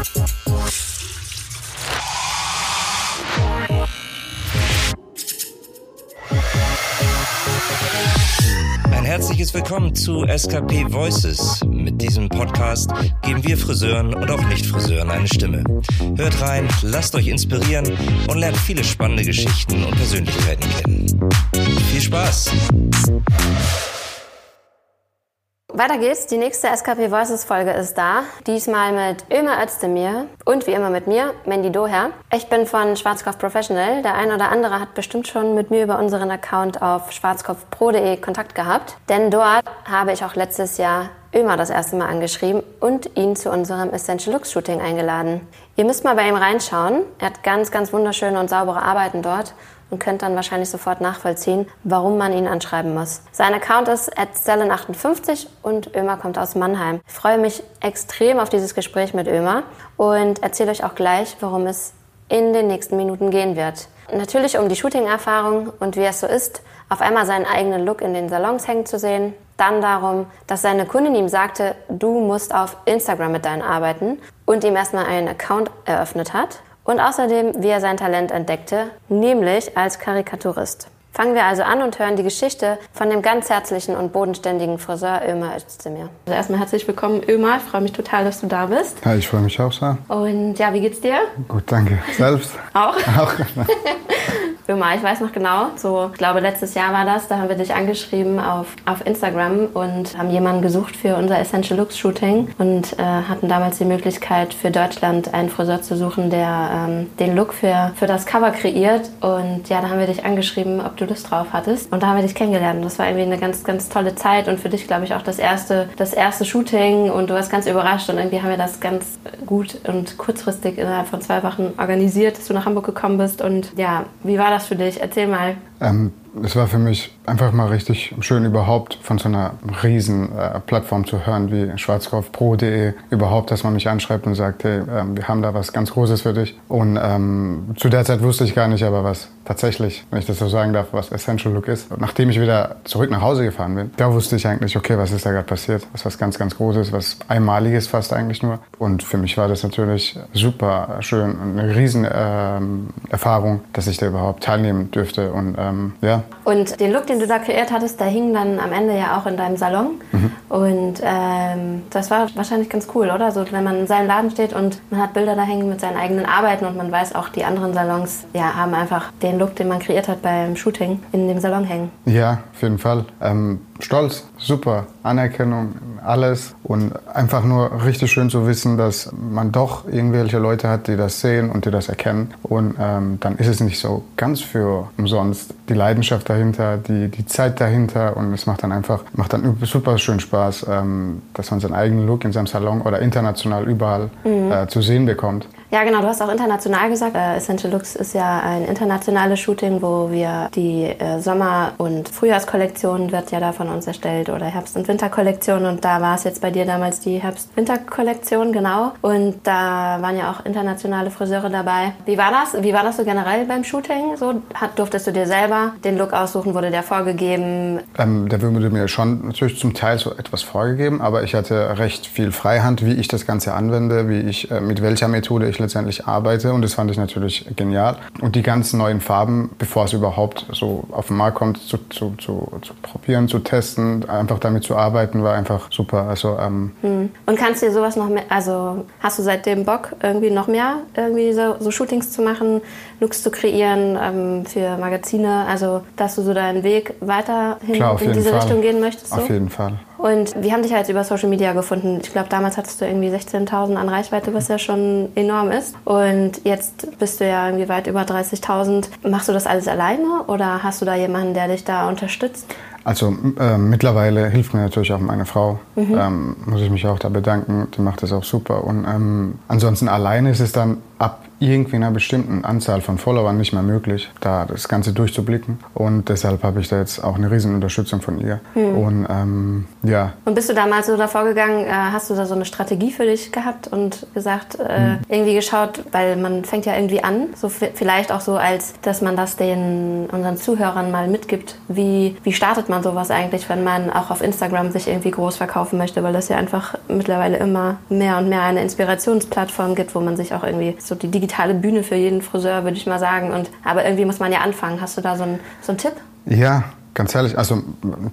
Ein herzliches Willkommen zu SKP Voices. Mit diesem Podcast geben wir Friseuren und auch Nicht-Friseuren eine Stimme. Hört rein, lasst euch inspirieren und lernt viele spannende Geschichten und Persönlichkeiten kennen. Viel Spaß! Weiter geht's. Die nächste SKP Voices Folge ist da. Diesmal mit Ömer Özdemir und wie immer mit mir, Mandy Doher. Ich bin von Schwarzkopf Professional. Der eine oder andere hat bestimmt schon mit mir über unseren Account auf schwarzkopfpro.de Kontakt gehabt. Denn dort habe ich auch letztes Jahr Ömer das erste Mal angeschrieben und ihn zu unserem Essential Looks Shooting eingeladen. Ihr müsst mal bei ihm reinschauen. Er hat ganz, ganz wunderschöne und saubere Arbeiten dort und könnt dann wahrscheinlich sofort nachvollziehen, warum man ihn anschreiben muss. Sein Account ist @stellen58 und Ömer kommt aus Mannheim. Ich freue mich extrem auf dieses Gespräch mit Ömer und erzähle euch auch gleich, worum es in den nächsten Minuten gehen wird. Natürlich um die Shooting-Erfahrung und wie es so ist, auf einmal seinen eigenen Look in den Salons hängen zu sehen. Dann darum, dass seine Kundin ihm sagte, du musst auf Instagram mit deinen arbeiten und ihm erstmal einen Account eröffnet hat und außerdem, wie er sein Talent entdeckte, nämlich als Karikaturist. Fangen wir also an und hören die Geschichte von dem ganz herzlichen und bodenständigen Friseur Ömer Özdemir. Also erstmal herzlich willkommen, Ömer. Ich freue mich total, dass du da bist. Ja, ich freue mich auch sehr. Und ja, wie geht's dir? Gut, danke. Selbst? auch? Auch. Ömer, ich weiß noch genau, so, ich glaube, letztes Jahr war das, da haben wir dich angeschrieben auf, auf Instagram und haben jemanden gesucht für unser Essential Looks Shooting und äh, hatten damals die Möglichkeit, für Deutschland einen Friseur zu suchen, der ähm, den Look für, für das Cover kreiert. Und ja, da haben wir dich angeschrieben, ob du Lust drauf hattest. Und da haben wir dich kennengelernt. Und das war irgendwie eine ganz, ganz tolle Zeit und für dich, glaube ich, auch das erste, das erste Shooting und du warst ganz überrascht und irgendwie haben wir das ganz gut und kurzfristig innerhalb von zwei Wochen organisiert, dass du nach Hamburg gekommen bist. Und ja, wie war das für dich? Erzähl mal. Ähm, es war für mich einfach mal richtig schön, überhaupt von so einer riesen äh, Plattform zu hören wie schwarzkopfpro.de, überhaupt, dass man mich anschreibt und sagt, hey, äh, wir haben da was ganz Großes für dich. Und ähm, zu der Zeit wusste ich gar nicht, aber was tatsächlich, wenn ich das so sagen darf, was Essential Look ist. Und nachdem ich wieder zurück nach Hause gefahren bin, da wusste ich eigentlich, okay, was ist da gerade passiert? Was was ganz, ganz Großes, was Einmaliges fast eigentlich nur. Und für mich war das natürlich super schön und eine riesen ähm, Erfahrung, dass ich da überhaupt teilnehmen dürfte. Und ähm, ja, und den Look, den du da kreiert hattest, der hing dann am Ende ja auch in deinem Salon. Mhm. Und ähm, das war wahrscheinlich ganz cool, oder? So, wenn man in seinem Laden steht und man hat Bilder da hängen mit seinen eigenen Arbeiten und man weiß auch, die anderen Salons ja, haben einfach den Look, den man kreiert hat beim Shooting, in dem Salon hängen. Ja, auf jeden Fall. Ähm, stolz, super, Anerkennung, alles. Und einfach nur richtig schön zu wissen, dass man doch irgendwelche Leute hat, die das sehen und die das erkennen. Und ähm, dann ist es nicht so ganz für umsonst. Die Leidenschaft dahinter, die, die Zeit dahinter und es macht dann einfach, macht dann super schön Spaß, ähm, dass man seinen eigenen Look in seinem Salon oder international überall mhm. äh, zu sehen bekommt. Ja, genau, du hast auch international gesagt. Äh, Essential Looks ist ja ein internationales Shooting, wo wir die äh, Sommer- und Frühjahrskollektion wird ja da von uns erstellt oder Herbst- und Winterkollektion und da war es jetzt bei dir damals die Herbst-Winter-Kollektion, genau. Und da waren ja auch internationale Friseure dabei. Wie war das? Wie war das so generell beim Shooting? So, hat, durftest du dir selber den Look aussuchen? Wurde der vorgegeben? Ähm, der wurde mir schon natürlich zum Teil so etwas vorgegeben, aber ich hatte recht viel Freihand, wie ich das Ganze anwende, wie ich, äh, mit welcher Methode ich letztendlich arbeite und das fand ich natürlich genial. Und die ganzen neuen Farben, bevor es überhaupt so auf den Markt kommt, zu, zu, zu, zu probieren, zu testen, einfach damit zu arbeiten, war einfach super. Also, ähm hm. Und kannst du dir sowas noch mehr, also hast du seitdem Bock, irgendwie noch mehr irgendwie so, so Shootings zu machen, Looks zu kreieren ähm, für Magazine, also dass du so deinen Weg weiterhin Klar, in diese Fall. Richtung gehen möchtest? So? Auf jeden Fall. Und wir haben dich halt über Social Media gefunden. Ich glaube, damals hattest du irgendwie 16.000 an Reichweite, was ja schon enorm ist. Und jetzt bist du ja irgendwie weit über 30.000. Machst du das alles alleine oder hast du da jemanden, der dich da unterstützt? Also äh, mittlerweile hilft mir natürlich auch meine Frau. Mhm. Ähm, muss ich mich auch da bedanken. Die macht das auch super. Und ähm, ansonsten alleine ist es dann ab irgendwie einer bestimmten Anzahl von Followern nicht mehr möglich, da das Ganze durchzublicken. Und deshalb habe ich da jetzt auch eine riesen Unterstützung von ihr. Hm. Und ähm, ja. Und bist du damals so davor gegangen, äh, hast du da so eine Strategie für dich gehabt und gesagt, äh, hm. irgendwie geschaut, weil man fängt ja irgendwie an, so vielleicht auch so als, dass man das den unseren Zuhörern mal mitgibt. Wie, wie startet man sowas eigentlich, wenn man auch auf Instagram sich irgendwie groß verkaufen möchte, weil das ja einfach mittlerweile immer mehr und mehr eine Inspirationsplattform gibt, wo man sich auch irgendwie so die digitale Bühne für jeden Friseur, würde ich mal sagen. Und, aber irgendwie muss man ja anfangen. Hast du da so einen, so einen Tipp? Ja, Ganz ehrlich, also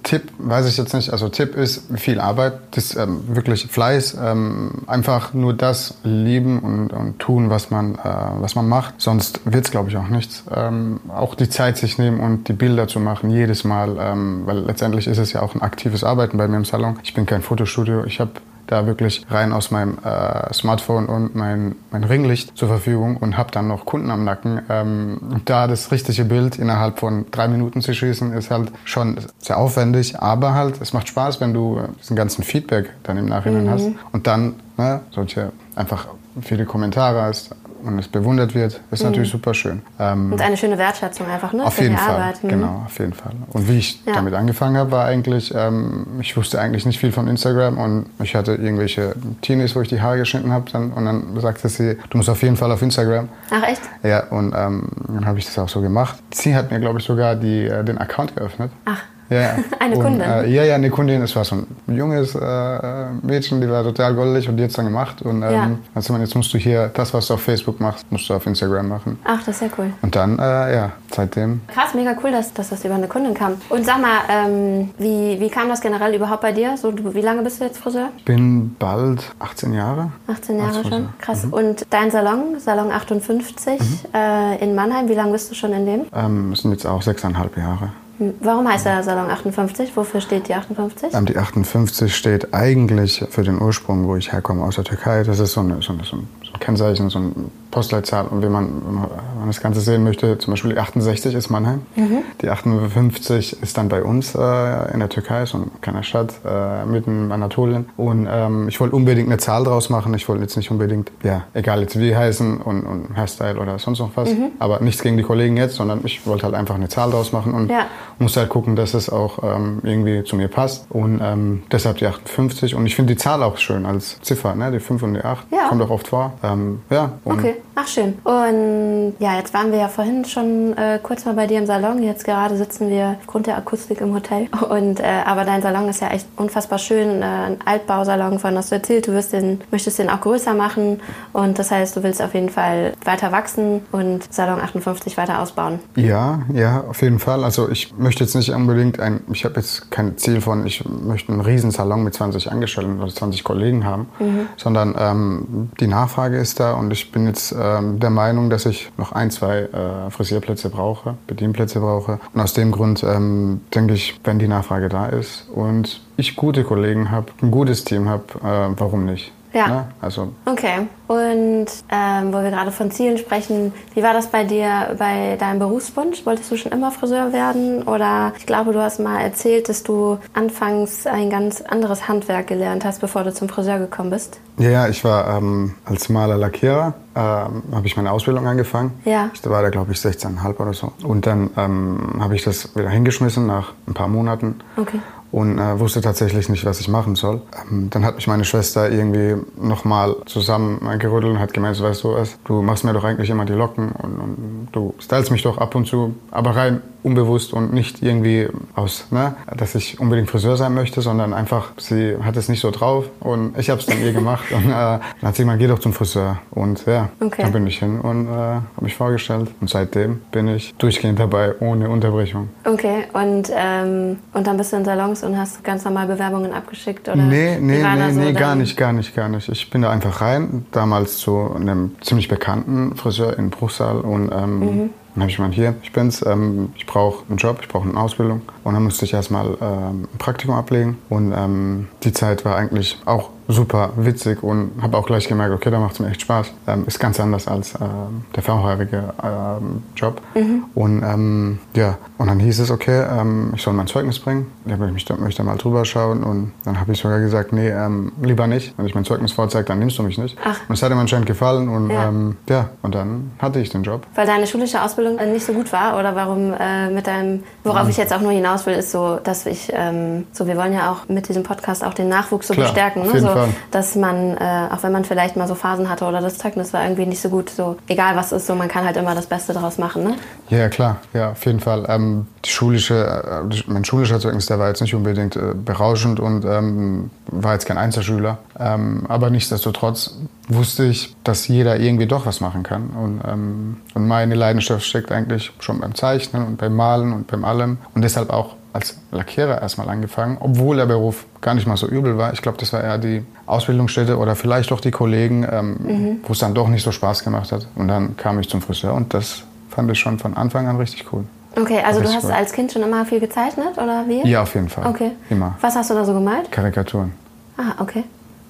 Tipp weiß ich jetzt nicht. Also Tipp ist viel Arbeit, das ähm, wirklich Fleiß, ähm, einfach nur das lieben und, und tun, was man, äh, was man macht. Sonst wird es, glaube ich, auch nichts. Ähm, auch die Zeit sich nehmen und die Bilder zu machen jedes Mal, ähm, weil letztendlich ist es ja auch ein aktives Arbeiten bei mir im Salon. Ich bin kein Fotostudio, ich habe da wirklich rein aus meinem äh, Smartphone und mein, mein Ringlicht zur Verfügung und habe dann noch Kunden am Nacken. Ähm, da das richtige Bild innerhalb von drei Minuten zu schießen, ist halt schon sehr aufwendig, aber halt, es macht Spaß, wenn du diesen ganzen Feedback dann im Nachhinein mhm. hast und dann ne, solche einfach viele Kommentare hast, und es bewundert wird, ist mhm. natürlich super schön. Ähm, und eine schöne Wertschätzung einfach, ne? Auf für jeden Fall, Arbeit. Mhm. genau, auf jeden Fall. Und wie ich ja. damit angefangen habe, war eigentlich, ähm, ich wusste eigentlich nicht viel von Instagram und ich hatte irgendwelche Teenies, wo ich die Haare geschnitten habe dann, und dann sagte sie, du musst auf jeden Fall auf Instagram. Ach echt? Ja, und ähm, dann habe ich das auch so gemacht. Sie hat mir, glaube ich, sogar die, äh, den Account geöffnet. Ach. Ja, eine und, Kundin? Äh, ja, ja, eine Kundin. Es war so ein junges äh, Mädchen, die war total goldig und die hat es dann gemacht. Und ähm, ja. also jetzt musst du hier das, was du auf Facebook machst, musst du auf Instagram machen. Ach, das ist ja cool. Und dann, äh, ja, seitdem. Krass, mega cool, dass, dass das über eine Kundin kam. Und sag mal, ähm, wie, wie kam das generell überhaupt bei dir? So, wie lange bist du jetzt Friseur? Ich bin bald 18 Jahre. 18 Jahre schon? Krass. Mhm. Und dein Salon, Salon 58 mhm. äh, in Mannheim, wie lange bist du schon in dem? Ähm, das sind jetzt auch sechseinhalb Jahre. Warum heißt der Salon 58? Wofür steht die 58? Die 58 steht eigentlich für den Ursprung, wo ich herkomme, aus der Türkei. Das ist so, eine, so, eine, so ein Kennzeichen, so ein Postleitzahl. Und wenn man, wenn man das Ganze sehen möchte, zum Beispiel die 68 ist Mannheim. Mhm. Die 58 ist dann bei uns äh, in der Türkei, so eine kleine Stadt äh, mitten in Anatolien. Und ähm, ich wollte unbedingt eine Zahl draus machen. Ich wollte jetzt nicht unbedingt, ja, egal jetzt wie heißen und, und Hairstyle oder sonst noch was. Mhm. Aber nichts gegen die Kollegen jetzt, sondern ich wollte halt einfach eine Zahl draus machen und ja. Musste halt gucken, dass es auch ähm, irgendwie zu mir passt. Und ähm, deshalb die 58. Und ich finde die Zahl auch schön als Ziffer, ne? die 5 und die 8. Ja. Kommt auch oft vor. Ähm, ja, okay. Ach schön. Und ja, jetzt waren wir ja vorhin schon äh, kurz mal bei dir im Salon. Jetzt gerade sitzen wir aufgrund der Akustik im Hotel. Und äh, aber dein Salon ist ja echt unfassbar schön. Äh, ein Altbausalon, von hast du erzählt. Du wirst den, möchtest den auch größer machen. Und das heißt, du willst auf jeden Fall weiter wachsen und Salon 58 weiter ausbauen. Ja, ja, auf jeden Fall. Also ich möchte jetzt nicht unbedingt ein, ich habe jetzt kein Ziel von, ich möchte einen riesen Salon mit 20 Angestellten oder 20 Kollegen haben, mhm. sondern ähm, die Nachfrage ist da und ich bin jetzt ähm, der Meinung, dass ich noch ein, zwei äh, Frisierplätze brauche, Bedienplätze brauche. Und aus dem Grund ähm, denke ich, wenn die Nachfrage da ist und ich gute Kollegen habe, ein gutes Team habe, äh, warum nicht? Ja. Ne? Also. Okay. Und ähm, wo wir gerade von Zielen sprechen, wie war das bei dir bei deinem Berufswunsch? Wolltest du schon immer Friseur werden? Oder ich glaube, du hast mal erzählt, dass du anfangs ein ganz anderes Handwerk gelernt hast, bevor du zum Friseur gekommen bist. Ja, ja ich war ähm, als Maler Lackierer, ähm, habe ich meine Ausbildung angefangen. Ja. Ich war da, glaube ich, 16,5 oder so. Und dann ähm, habe ich das wieder hingeschmissen nach ein paar Monaten. Okay und äh, wusste tatsächlich nicht, was ich machen soll. Ähm, dann hat mich meine Schwester irgendwie nochmal zusammengerüttelt und hat gemeint, weißt du was, du machst mir doch eigentlich immer die Locken und, und du stylst mich doch ab und zu, aber rein unbewusst und nicht irgendwie aus, ne, dass ich unbedingt Friseur sein möchte, sondern einfach, sie hat es nicht so drauf und ich habe es dann ihr gemacht und äh, dann hat sie gesagt, geh doch zum Friseur und ja, okay. dann bin ich hin und äh, habe mich vorgestellt und seitdem bin ich durchgehend dabei, ohne Unterbrechung. Okay, und, ähm, und dann bist du in Salons und hast ganz normal Bewerbungen abgeschickt, oder? Nee, nee, nee, so nee gar nicht, gar nicht, gar nicht. Ich bin da einfach rein, damals zu einem ziemlich bekannten Friseur in Bruchsal und ähm, mhm Dann habe ich gemeint, hier, ich bin's, ähm, ich brauche einen Job, ich brauche eine Ausbildung. Und dann musste ich erstmal ähm, ein Praktikum ablegen. Und ähm, die Zeit war eigentlich auch super witzig und habe auch gleich gemerkt, okay, da macht es mir echt Spaß. Ähm, ist ganz anders als ähm, der vorherige ähm, Job. Mhm. Und ähm, ja, und dann hieß es, okay, ähm, ich soll mein Zeugnis bringen. Ja, ich möchte, möchte mal drüber schauen und dann habe ich sogar gesagt, nee, ähm, lieber nicht. Wenn ich mein Zeugnis vorzeige, dann nimmst du mich nicht. Ach. Und es hat ihm anscheinend gefallen und Ja. ja. ja, und dann hatte ich den Job. Weil deine schulische Ausbildung äh, nicht so gut war oder warum äh, mit deinem, worauf ich jetzt auch nur hinaus will, ist so, dass ich, ähm, so wir wollen ja auch mit diesem Podcast auch den Nachwuchs so Klar, bestärken, ne? so, Fall. dass man, äh, auch wenn man vielleicht mal so Phasen hatte oder das Zeugnis war irgendwie nicht so gut, so egal was ist, so man kann halt immer das Beste daraus machen, ne? Ja, ja, klar, ja, auf jeden Fall. Ähm, die schulische, äh, mein schulischer Zeugnis, der war jetzt nicht unbedingt äh, berauschend und ähm, war jetzt kein Einzelschüler. Ähm, aber nichtsdestotrotz wusste ich, dass jeder irgendwie doch was machen kann. Und, ähm, und meine Leidenschaft steckt eigentlich schon beim Zeichnen und beim Malen und beim allem. Und deshalb auch als Lackierer erstmal angefangen, obwohl der Beruf gar nicht mal so übel war. Ich glaube, das war eher die Ausbildungsstätte oder vielleicht auch die Kollegen, ähm, wo es dann doch nicht so Spaß gemacht hat. Und dann kam ich zum Friseur und das fand ich schon von Anfang an richtig cool. Okay, also du hast gut. als Kind schon immer viel gezeichnet oder wie? Ja, auf jeden Fall. Okay. Immer. Was hast du da so gemalt? Karikaturen. Ah, okay.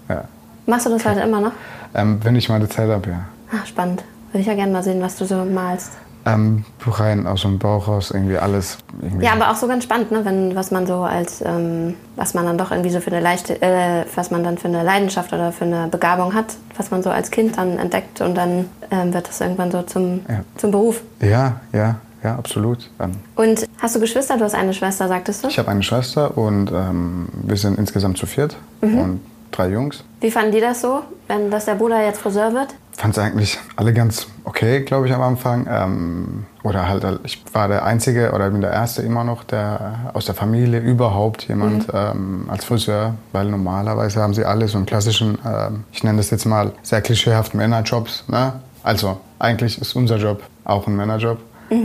Ja. Machst du das heute immer noch? Ähm, wenn ich mal die Zeit habe, ja. Ah, spannend. Würde ich ja gerne mal sehen, was du so malst. Ähm, rein aus dem Bauch raus, irgendwie alles. Irgendwie. Ja, aber auch so ganz spannend, ne? Wenn, was man so als, ähm, was man dann doch irgendwie so für eine leichte, äh, was man dann für eine Leidenschaft oder für eine Begabung hat, was man so als Kind dann entdeckt und dann ähm, wird das irgendwann so zum, Ja. zum Beruf. ja, ja, ja, absolut. Und hast du Geschwister? Du hast eine Schwester, sagtest du? ich habe eine Schwester und ähm, wir sind insgesamt zu viert Mhm. und drei Jungs. Wie fanden die das so, wenn dass der Bruder jetzt Friseur wird? Fand es eigentlich alle ganz okay, glaube ich, am Anfang. Ähm, oder halt, ich war der Einzige oder bin der Erste immer noch, der aus der Familie überhaupt jemand ähm, als Friseur, weil normalerweise haben sie alle so einen klassischen, ähm, ich nenne das jetzt mal sehr klischeehaften Männerjobs. Ne? Also eigentlich ist unser Job auch ein Männerjob.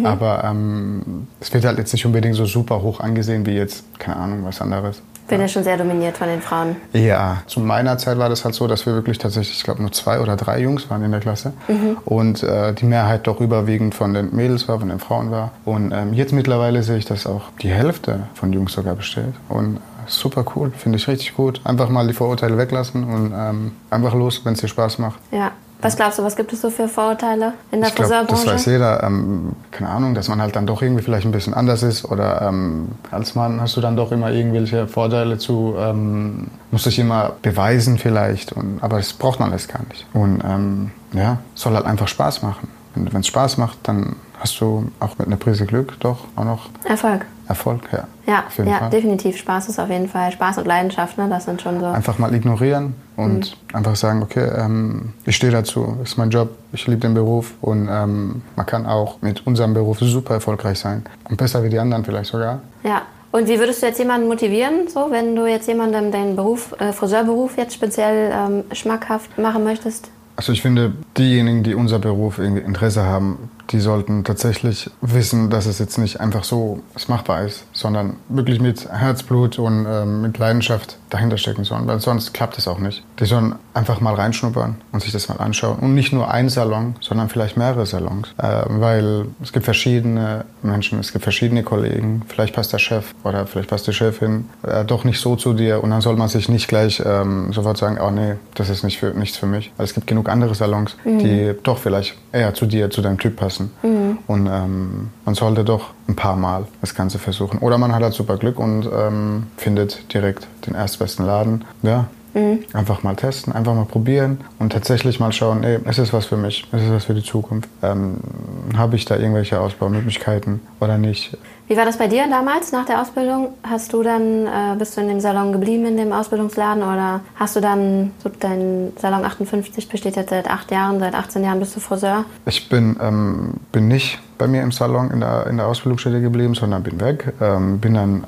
Aber ähm, es wird halt jetzt nicht unbedingt so super hoch angesehen wie jetzt, keine Ahnung, was anderes. Bin ja schon sehr dominiert von den Frauen. Ja, zu meiner Zeit war das halt so, dass wir wirklich tatsächlich, ich glaube, nur zwei oder drei Jungs waren in der Klasse. Und äh, die Mehrheit doch überwiegend von den Mädels war, von den Frauen war. Und ähm, jetzt mittlerweile sehe ich, dass auch die Hälfte von Jungs sogar besteht. Und äh, super cool, finde ich richtig gut. Einfach mal die Vorurteile weglassen und ähm, einfach los, wenn es dir Spaß macht. Ja. Was glaubst du, was gibt es so für Vorurteile in der Ich glaube, das Friseurbranche? weiß jeder. Ähm, keine Ahnung, dass man halt dann doch irgendwie vielleicht ein bisschen anders ist. Oder ähm, als Mann hast du dann doch immer irgendwelche Vorteile zu, ähm, musst dich immer beweisen vielleicht. Und, aber das braucht man alles gar nicht. Und ähm, ja, soll halt einfach Spaß machen. Wenn es Spaß macht, dann hast du auch mit einer Prise Glück doch auch noch Erfolg. Erfolg. Ja, Ja, ja Fall. definitiv. Spaß ist auf jeden Fall. Spaß und Leidenschaft, ne? das sind schon so. Einfach mal ignorieren und einfach sagen, okay, ähm, ich stehe dazu, ist mein Job, ich liebe den Beruf und ähm, man kann auch mit unserem Beruf super erfolgreich sein und besser wie die anderen vielleicht sogar. Ja. Und wie würdest du jetzt jemanden motivieren, so, wenn du jetzt jemandem deinen Beruf, äh, Friseurberuf jetzt speziell ähm, schmackhaft machen möchtest? Also ich finde, diejenigen, die unser Beruf irgendwie Interesse haben, die sollten tatsächlich wissen, dass es jetzt nicht einfach so machbar ist, sondern wirklich mit Herzblut und ähm, mit Leidenschaft dahinter stecken sollen, weil sonst klappt es auch nicht. Die sollen einfach mal reinschnuppern und sich das mal anschauen. Und nicht nur ein Salon, sondern vielleicht mehrere Salons, äh, weil es gibt verschiedene Menschen, es gibt verschiedene Kollegen, vielleicht passt der Chef oder vielleicht passt die Chefin äh, doch nicht so zu dir und dann soll man sich nicht gleich ähm, sofort sagen, oh nee, das ist nicht für, nichts für mich. Weil es gibt genug andere Salons, die doch vielleicht eher zu dir, zu deinem Typ passen. Und ähm, man sollte doch ein paar Mal das Ganze versuchen. Oder man hat halt super Glück und ähm, findet direkt den erstbesten Laden. Ja, einfach mal testen, einfach mal probieren und tatsächlich mal schauen, ey, ist es was für mich, ist es was für die Zukunft? Ähm, Habe ich da irgendwelche Ausbaumöglichkeiten oder nicht? Wie war das bei dir damals nach der Ausbildung? Hast du dann, äh, bist du in dem Salon geblieben, in dem Ausbildungsladen oder hast du dann, so dein Salon 58 besteht jetzt seit acht Jahren, seit 18 Jahren bist du Friseur? Ich bin, ähm, bin nicht bei mir im Salon in der, in der Ausbildungsstätte geblieben, sondern bin weg. Ähm, bin dann äh,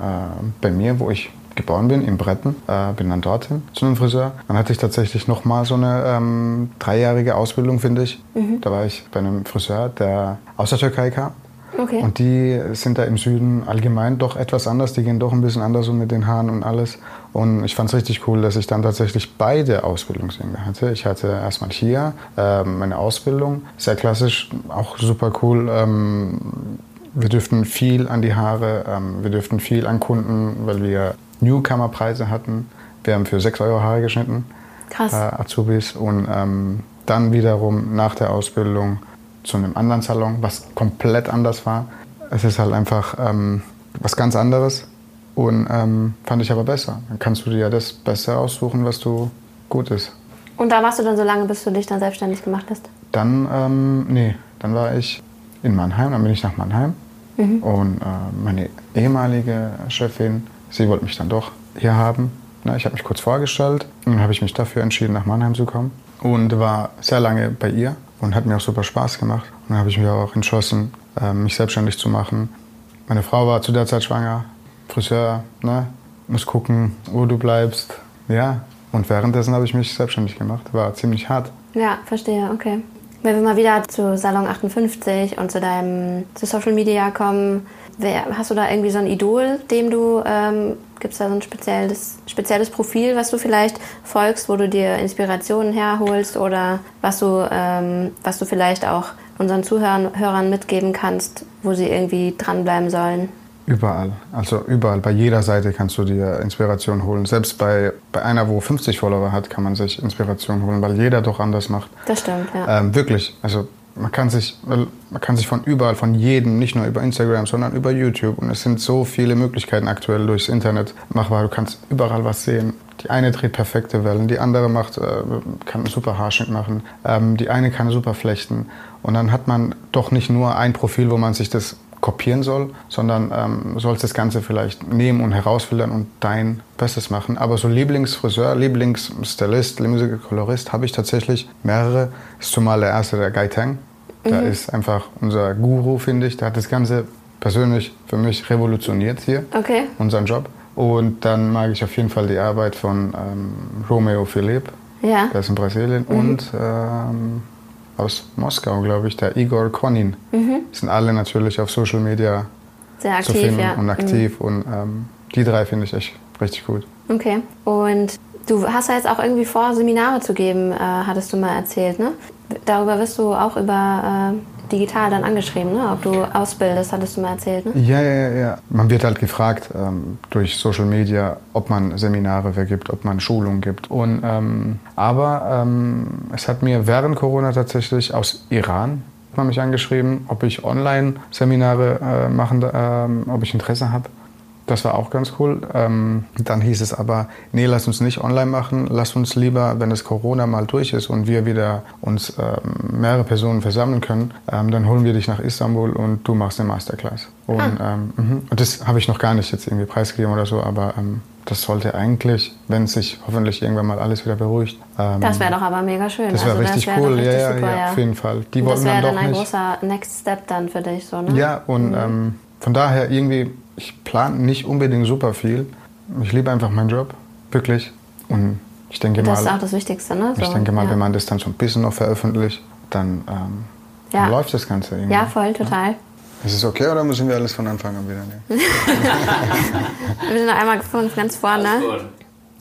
bei mir, wo ich geboren bin, in Bretten, äh, bin dann dorthin zu einem Friseur. Dann hatte ich tatsächlich noch mal so eine ähm, dreijährige Ausbildung, finde ich. Da war ich bei einem Friseur, der aus der Türkei kam. Okay. Und die sind da im Süden allgemein doch etwas anders. Die gehen doch ein bisschen anders um mit den Haaren und alles. Und ich fand es richtig cool, dass ich dann tatsächlich beide Ausbildungswege hatte. Ich hatte erstmal hier ähm, meine Ausbildung, sehr klassisch, auch super cool. Ähm, wir dürften viel an die Haare, ähm, wir dürften viel an Kunden, weil wir Newcomer-Preise hatten. Wir haben für 6 Euro Haare geschnitten, Krass. äh, Azubis. Und ähm, dann wiederum nach der Ausbildung zu einem anderen Salon, was komplett anders war. Es ist halt einfach ähm, was ganz anderes und ähm, fand ich aber besser. Dann kannst du dir ja das Beste aussuchen, was du gut ist. Und da warst du dann so lange, bis du dich dann selbstständig gemacht hast? Dann, ähm, nee, dann war ich in Mannheim, dann bin ich nach Mannheim und äh, meine ehemalige Chefin, sie wollte mich dann doch hier haben. Na, ich habe mich kurz vorgestellt und dann habe ich mich dafür entschieden, nach Mannheim zu kommen und war sehr lange bei ihr und hat mir auch super Spaß gemacht. Und dann habe ich mich auch entschlossen, äh, mich selbstständig zu machen. Meine Frau war zu der Zeit schwanger, Friseur, ne? muss gucken, wo du bleibst. Ja, und währenddessen habe ich mich selbstständig gemacht. War ziemlich hart. Ja, verstehe, okay. Wenn wir mal wieder zu Salon 58 und zu deinem zu Social Media kommen, wer, hast du da irgendwie so ein Idol, dem du, ähm, gibt es da so ein spezielles, spezielles Profil, was du vielleicht folgst, wo du dir Inspirationen herholst oder was du, ähm, was du vielleicht auch unseren Zuhörern Hörern mitgeben kannst, wo sie irgendwie dranbleiben sollen? Überall. Also überall. Bei jeder Seite kannst du dir Inspiration holen. Selbst bei, bei einer, wo 50 Follower hat, kann man sich Inspiration holen, weil jeder doch anders macht. Das stimmt, ja. Ähm, wirklich. Also man kann sich, weil man kann sich von überall, von jedem, nicht nur über Instagram, sondern über YouTube. Und es sind so viele Möglichkeiten aktuell durchs Internet machbar. Du kannst überall was sehen. Die eine dreht perfekte Wellen, die andere macht, äh, kann einen super Haarschnitt machen, ähm, die eine kann super flechten. Und dann hat man doch nicht nur ein Profil, wo man sich das kopieren soll, sondern ähm, sollst das Ganze vielleicht nehmen und herausfiltern und dein Bestes machen. Aber so Lieblingsfriseur, Lieblingsstylist, Lieblingskolorist habe ich tatsächlich mehrere. Ist zumal der erste, der Gai Tang. Der ist einfach unser Guru, finde ich. Der hat das Ganze persönlich für mich revolutioniert hier, Okay. unseren Job. Und dann mag ich auf jeden Fall die Arbeit von ähm, Romeo Philipp, Ja. der ist in Brasilien, und ähm, aus Moskau, glaube ich, der Igor Konin. Sind alle natürlich auf Social Media Sehr zu aktiv, finden ja. und aktiv. Und ähm, die drei finde ich echt richtig gut. Mhm. Okay. Und du hast ja jetzt auch irgendwie vor, Seminare zu geben, äh, hattest du mal erzählt, ne? Darüber wirst du auch über äh, digital dann angeschrieben, ne? Ob du ausbildest, hattest du mal erzählt, ne? Ja, ja, ja. Man wird halt gefragt ähm, durch Social Media, ob man Seminare vergibt, ob man Schulungen gibt. Und, ähm, aber ähm, es hat mir während Corona tatsächlich aus Iran hat man mich angeschrieben, ob ich Online-Seminare äh, machen, ähm, ob ich Interesse habe. Das war auch ganz cool. Ähm, dann hieß es aber, nee, lass uns nicht online machen, lass uns lieber, wenn das Corona mal durch ist und wir wieder uns ähm, mehrere Personen versammeln können, ähm, dann holen wir dich nach Istanbul und du machst eine Masterclass. Und, ähm, mhm. und das habe ich noch gar nicht jetzt irgendwie preisgegeben oder so, aber ähm, das sollte eigentlich, wenn sich hoffentlich irgendwann mal alles wieder beruhigt. ähm, Das wäre doch aber mega schön. das wäre also, richtig das wär cool, richtig ja, super, ja, ja. auf jeden Fall. Die Und das wollten wäre dann dann ein nicht. großer Next Step dann für dich, so, ne? Ja, und ähm, von daher irgendwie, ich plane nicht unbedingt super viel. Ich liebe einfach meinen Job, wirklich. Und ich denke Das ist mal, auch das Wichtigste, ne? ich So, denke mal, ja. wenn man das dann so ein bisschen noch veröffentlicht, dann, ähm, Ja. dann läuft das Ganze irgendwie. Ja, voll, total. Ist es okay oder müssen wir alles von Anfang an wieder nehmen? Wir sind noch einmal von ganz vorne.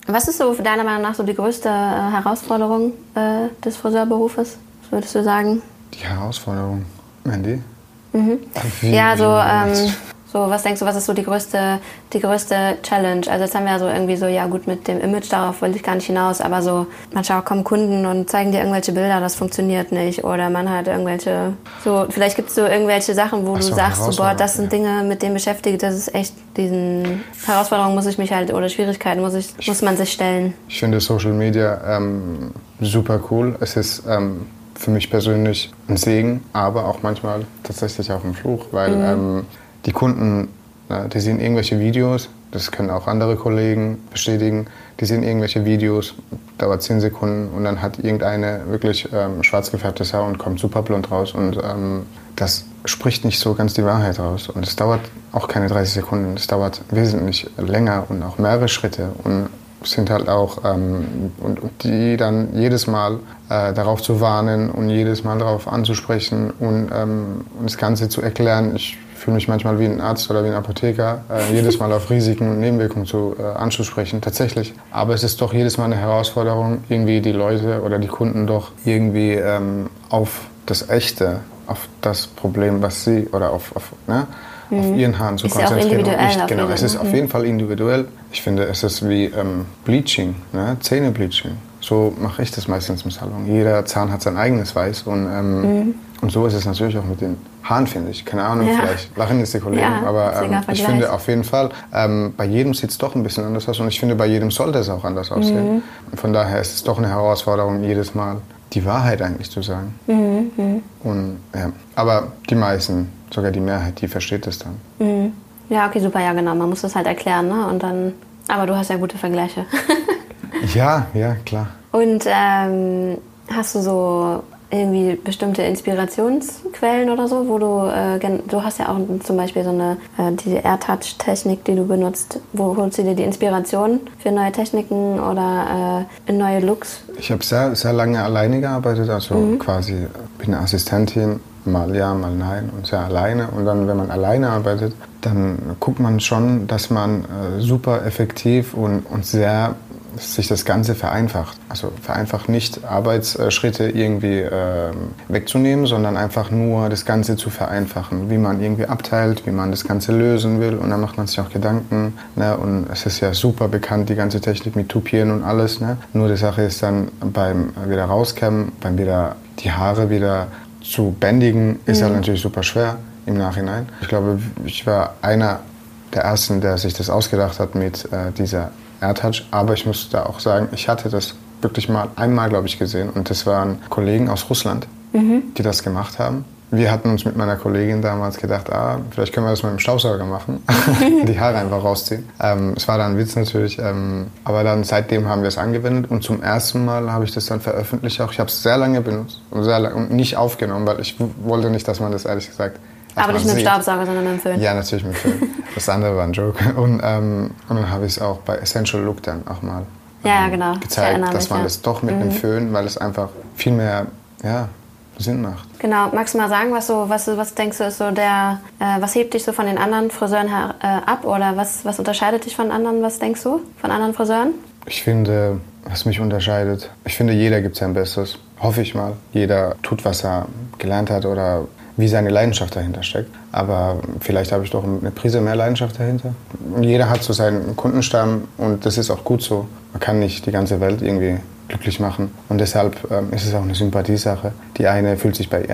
Was ist so deiner Meinung nach so die größte äh, Herausforderung äh, des Friseurberufes? Was würdest du sagen? Die Herausforderung, Mandy? Mhm. Wie- Ja, so, ähm, so, was denkst du, was ist so die größte, die größte Challenge? Also jetzt haben wir ja so irgendwie so, ja gut, mit dem Image, darauf will ich gar nicht hinaus, aber so, manchmal kommen Kunden und zeigen dir irgendwelche Bilder, das funktioniert nicht. Oder man hat irgendwelche, so, vielleicht gibt es so irgendwelche Sachen, wo Ach du so, sagst, so, boah, das sind Herausforderungen, Dinge, mit denen beschäftige, das ist echt, diesen Herausforderungen muss ich mich halt, oder Schwierigkeiten muss ich, muss man sich stellen. Ich finde Social Media ähm, super cool. Es ist ähm, für mich persönlich ein Segen, aber auch manchmal tatsächlich auch ein Fluch, weil ähm, die Kunden, äh, die sehen irgendwelche Videos, das können auch andere Kollegen bestätigen, die sehen irgendwelche Videos, dauert 10 Sekunden und dann hat irgendeine wirklich ähm, schwarz gefärbtes Haar und kommt super blond raus und ähm, das spricht nicht so ganz die Wahrheit raus und es dauert auch keine 30 Sekunden, es dauert wesentlich länger und auch mehrere Schritte und sind halt auch, ähm, und, die dann jedes Mal äh, darauf zu warnen und jedes Mal darauf anzusprechen und, ähm, und das Ganze zu erklären. Ich fühle mich manchmal wie ein Arzt oder wie ein Apotheker, äh, jedes Mal auf Risiken und Nebenwirkungen zu äh, anzusprechen, tatsächlich. Aber es ist doch jedes Mal eine Herausforderung, irgendwie die Leute oder die Kunden doch irgendwie ähm, auf das Echte, auf das Problem, was sie oder auf, auf, ne, mhm. auf ihren Haaren zu ist konzentrieren. Ja auch individuell nicht, genau, es ist auf mhm. jeden Fall individuell. Ich finde, es ist wie ähm, Bleaching, ne? Zähnebleaching. So mache ich das meistens im Salon. Jeder Zahn hat sein eigenes Weiß und, ähm, mhm. und so ist es natürlich auch mit den Haaren, finde ich. Keine Ahnung, Ja. vielleicht lachen jetzt die Kollegen, Ja, aber ähm, ich finde auf jeden Fall, ähm, bei jedem sieht es doch ein bisschen anders aus und ich finde, bei jedem sollte es auch anders aussehen. Und von daher ist es doch eine Herausforderung, jedes Mal die Wahrheit eigentlich zu sagen. Und, ja. Aber die meisten, sogar die Mehrheit, die versteht es dann. Ja, okay, super, ja genau. Man muss das halt erklären, ne? Und dann. Aber du hast ja gute Vergleiche. Ja, ja, klar. Und ähm, hast du so irgendwie bestimmte Inspirationsquellen oder so, wo du, äh, du hast ja auch zum Beispiel so eine, äh, diese AirTouch-Technik, die du benutzt. Wo holst du dir die Inspiration für neue Techniken oder äh, neue Looks? Ich habe sehr, sehr lange alleine gearbeitet, also quasi bin eine Assistentin, mal ja, mal nein und sehr alleine. Und dann, wenn man alleine arbeitet, dann guckt man schon, dass man äh, super effektiv und, und sehr sich das Ganze vereinfacht. Also vereinfacht nicht Arbeitsschritte irgendwie ähm, wegzunehmen, sondern einfach nur das Ganze zu vereinfachen, wie man irgendwie abteilt, wie man das Ganze lösen will. Und dann macht man sich auch Gedanken. Ne? Und es ist ja super bekannt, die ganze Technik mit Tupieren und alles. Ne? Nur die Sache ist dann beim wieder rauskämmen, beim wieder die Haare wieder zu bändigen, ist halt natürlich super schwer im Nachhinein. Ich glaube, ich war einer der ersten, der sich das ausgedacht hat mit äh, dieser AirTouch. Aber ich muss da auch sagen, ich hatte das wirklich mal einmal, glaube ich, gesehen. Und das waren Kollegen aus Russland, die das gemacht haben. Wir hatten uns mit meiner Kollegin damals gedacht, ah, vielleicht können wir das mit dem Staubsauger machen. die Haare einfach rausziehen. Ähm, es war dann ein Witz natürlich. Ähm, aber dann seitdem haben wir es angewendet. Und zum ersten Mal habe ich das dann veröffentlicht. Auch ich habe es sehr lange benutzt und, sehr lange, und nicht aufgenommen, weil ich wollte nicht, dass man das ehrlich gesagt Aber nicht mit dem. Staubsauger, sondern mit dem Föhn. Ja, natürlich mit Film. Das andere war ein Joke. Und, ähm, und dann habe ich es auch bei Essential Look dann auch mal Ja, ja, ähm, genau. Gezeigt, erinnere dass mich, man ja. Mhm. das doch mit einem Föhn, weil es einfach viel mehr ja, Sinn macht. Genau, magst du mal sagen, was, so, was, was denkst du ist so der, äh, was hebt dich so von den anderen Friseuren her, äh, ab oder was, was unterscheidet dich von anderen, was denkst du, von anderen Friseuren? Ich finde, was mich unterscheidet, ich finde, jeder gibt sein Bestes. Hoffe ich mal. Jeder tut, was er gelernt hat oder wie seine Leidenschaft dahinter steckt. Aber vielleicht habe ich doch eine Prise mehr Leidenschaft dahinter. Jeder hat so seinen Kundenstamm und das ist auch gut so. Man kann nicht die ganze Welt irgendwie glücklich machen. Und deshalb ähm, ist es auch eine Sympathiesache. Die eine fühlt sich bei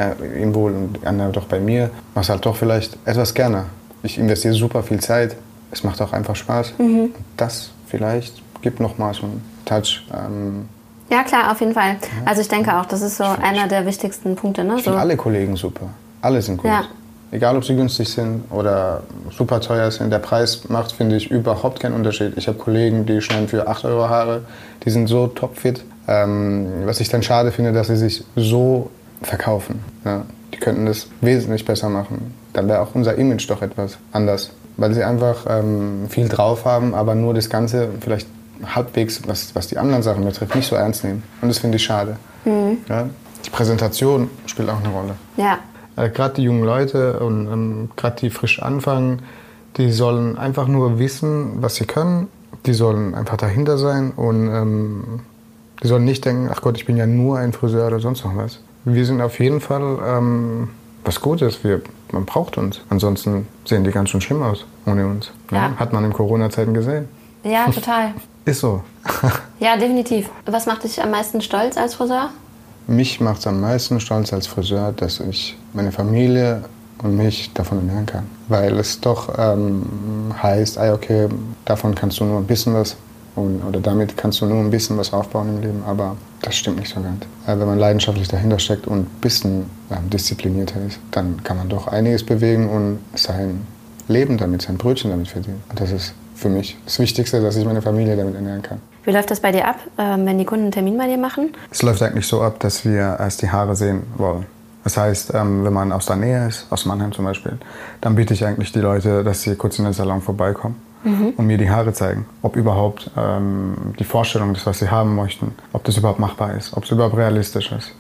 ihm wohl und die andere doch bei mir. Mach's halt doch vielleicht etwas gerne. Ich investiere super viel Zeit. Es macht auch einfach Spaß. Und das vielleicht gibt noch mal so einen Touch. Ähm, Ja, klar, auf jeden Fall. Also ich denke auch, das ist so einer der wichtigsten Punkte. Ne? ich So, alle Kollegen super. Alle sind gut. Ja. Egal, ob sie günstig sind oder super teuer sind. Der Preis macht, finde ich, überhaupt keinen Unterschied. Ich habe Kollegen, die schneiden für 8 Euro Haare. Die sind so topfit. Ähm, was ich dann schade finde, dass sie sich so verkaufen. Ja, die könnten das wesentlich besser machen. Dann wäre auch unser Image doch etwas anders. Weil sie einfach ähm, viel drauf haben, aber nur das Ganze vielleicht halbwegs, was, was die anderen Sachen betrifft, nicht so ernst nehmen. Und das finde ich schade. Ja? Die Präsentation spielt auch eine Rolle. ja, Äh, gerade die jungen Leute und ähm, gerade die frisch anfangen, die sollen einfach nur wissen, was sie können. Die sollen einfach dahinter sein und ähm, die sollen nicht denken, ach Gott, ich bin ja nur ein Friseur oder sonst noch was. Wir sind auf jeden Fall ähm, was Gutes. Wir, man braucht uns. Ansonsten sehen die ganz schön schlimm aus ohne uns. Ja. Hat man in Corona-Zeiten gesehen. ja, total. Ist so. Ja, definitiv. Was macht dich am meisten stolz als Friseur? Mich macht es am meisten stolz als Friseur, dass ich meine Familie und mich davon ernähren kann. Weil es doch ähm, heißt, ah, okay, davon kannst du nur ein bisschen was und, oder damit kannst du nur ein bisschen was aufbauen im Leben, aber das stimmt nicht so ganz. Äh, wenn man leidenschaftlich dahinter steckt und ein bisschen ähm, disziplinierter ist, dann kann man doch einiges bewegen und sein Leben damit, sein Brötchen damit verdienen. Und das ist für mich das Wichtigste, dass ich meine Familie damit ernähren kann. Wie läuft das bei dir ab, ähm, wenn die Kunden einen Termin bei dir machen? Es läuft eigentlich so ab, dass wir erst die Haare sehen wollen. Das heißt, ähm, wenn man aus der Nähe ist, aus Mannheim zum Beispiel, dann biete ich eigentlich die Leute, dass sie kurz in den Salon vorbeikommen und mir die Haare zeigen. Ob überhaupt ähm, die Vorstellung ist, was sie haben möchten, ob das überhaupt machbar ist, ob es überhaupt realistisch ist.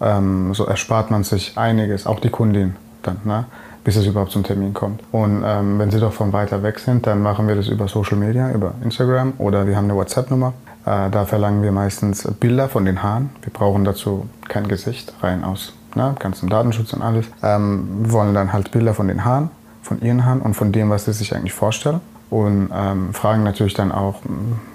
So erspart man sich einiges, auch die Kundin dann. Ne? Bis es überhaupt zum Termin kommt. Und ähm, wenn Sie doch von weiter weg sind, dann machen wir das über Social Media, über Instagram oder wir haben eine WhatsApp-Nummer. Äh, da verlangen wir meistens Bilder von den Haaren. Wir brauchen dazu kein Gesicht, rein aus ne, ganzen Datenschutz und alles. Ähm, wollen dann halt Bilder von den Haaren, von ihren Haaren und von dem, was sie sich eigentlich vorstellen. Und ähm, fragen natürlich dann auch,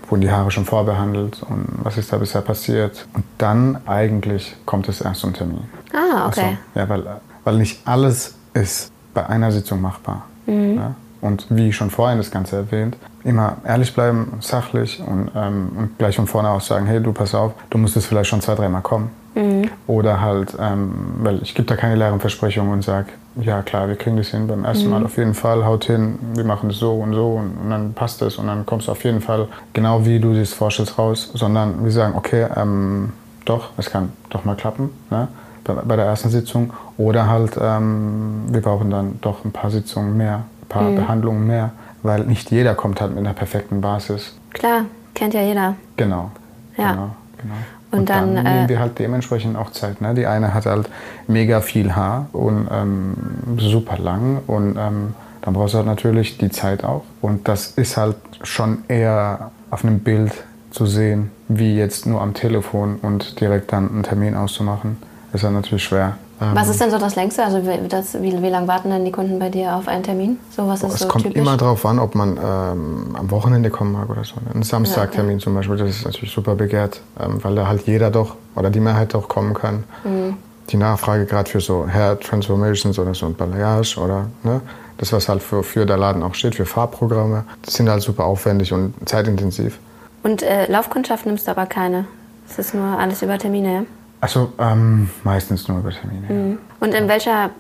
wurden die Haare schon vorbehandelt und was ist da bisher passiert. Und dann eigentlich kommt es erst zum Termin. Ah, okay. Also, ja, weil, weil nicht alles ist bei einer Sitzung machbar. Mhm. Ja? Und wie schon vorhin das Ganze erwähnt, immer ehrlich bleiben, sachlich und, ähm, und gleich von vorne aus sagen, hey, du pass auf, du musstest vielleicht schon zwei, dreimal kommen. Mhm. Oder halt, ähm, weil ich gebe da keine leeren Versprechungen und sage, ja klar, wir kriegen das hin beim ersten mhm. Mal auf jeden Fall, haut hin, wir machen es so und so und, und, dann passt es und dann kommst du auf jeden Fall genau wie du dir das vorstellst raus, sondern wir sagen, okay, ähm, doch, es kann doch mal klappen ne, bei, der ersten Sitzung oder halt, ähm, wir brauchen dann doch ein paar Sitzungen mehr, ein paar mhm. Behandlungen mehr, weil nicht jeder kommt halt mit einer perfekten Basis. Klar, kennt ja jeder. Genau. Ja. Genau, genau. Und, und dann, dann nehmen äh, wir halt dementsprechend auch Zeit. Ne? Die eine hat halt mega viel Haar und ähm, super lang und ähm, dann brauchst du halt natürlich die Zeit auch. Und das ist halt schon eher auf einem Bild zu sehen, wie jetzt nur am Telefon und direkt dann einen Termin auszumachen. Ist halt natürlich schwer. Was ähm, ist denn so das längste? Also wie, das, wie, wie lange warten denn die Kunden bei dir auf einen Termin? So was ist es so kommt typisch? immer darauf an, ob man ähm, am Wochenende kommen mag oder so. Ein Samstagtermin ja, okay. zum Beispiel, das ist natürlich super begehrt, ähm, weil da halt jeder doch oder die Mehrheit doch kommen kann. Mhm. Die Nachfrage gerade für so Hair Transformations oder so ein Balayage oder ne, das, was halt für, für der Laden auch steht, für Farbprogramme, das sind halt super aufwendig und zeitintensiv. Und äh, Laufkundschaft nimmst du aber keine? Das ist nur alles über Termine, ja? Also ähm, meistens nur über Termine. Mhm. Und in welcher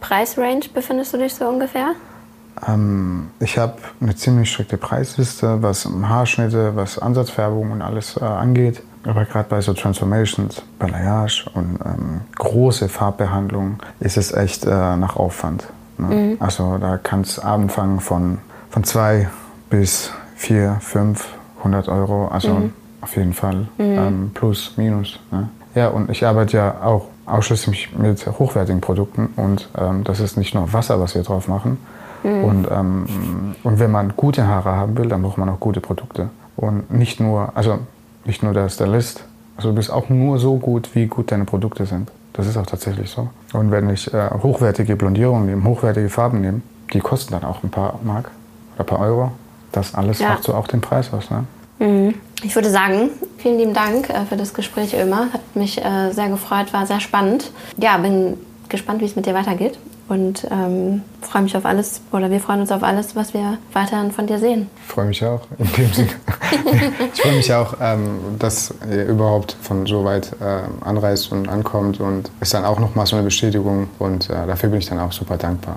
Preisrange befindest du dich so ungefähr? Ähm, ich habe eine ziemlich strikte Preisliste, was Haarschnitte, was Ansatzfärbung und alles äh, angeht. Aber gerade bei so Transformations, Balayage und ähm, große Farbbehandlungen ist es echt äh, nach Aufwand. Ne? Mhm. Also da kann es anfangen von, von zwei bis vier, fünf, hundert Euro. Also mhm. auf jeden Fall mhm. ähm, plus, minus. Ne? Ja, und ich arbeite ja auch ausschließlich mit hochwertigen Produkten und ähm, das ist nicht nur Wasser, was wir drauf machen. Mhm. Und, ähm, und wenn man gute Haare haben will, dann braucht man auch gute Produkte. Und nicht nur, also nicht nur der Stylist, also du bist auch nur so gut, wie gut deine Produkte sind. Das ist auch tatsächlich so. Und wenn ich äh, hochwertige Blondierungen nehme, hochwertige Farben nehme, die kosten dann auch ein paar Mark oder ein paar Euro. Das alles ja. macht so auch den Preis aus. Ne? Mhm. Ich würde sagen, vielen lieben Dank äh, für das Gespräch, Ömer. Hat mich äh, sehr gefreut, war sehr spannend. Ja, bin gespannt, wie es mit dir weitergeht und ähm, freue mich auf alles oder wir freuen uns auf alles, was wir weiterhin von dir sehen. Ich freue mich auch, in dem Sinne. ich freue mich auch, ähm, dass ihr überhaupt von so weit äh, anreist und ankommt und ist dann auch nochmal so eine Bestätigung und äh, dafür bin ich dann auch super dankbar.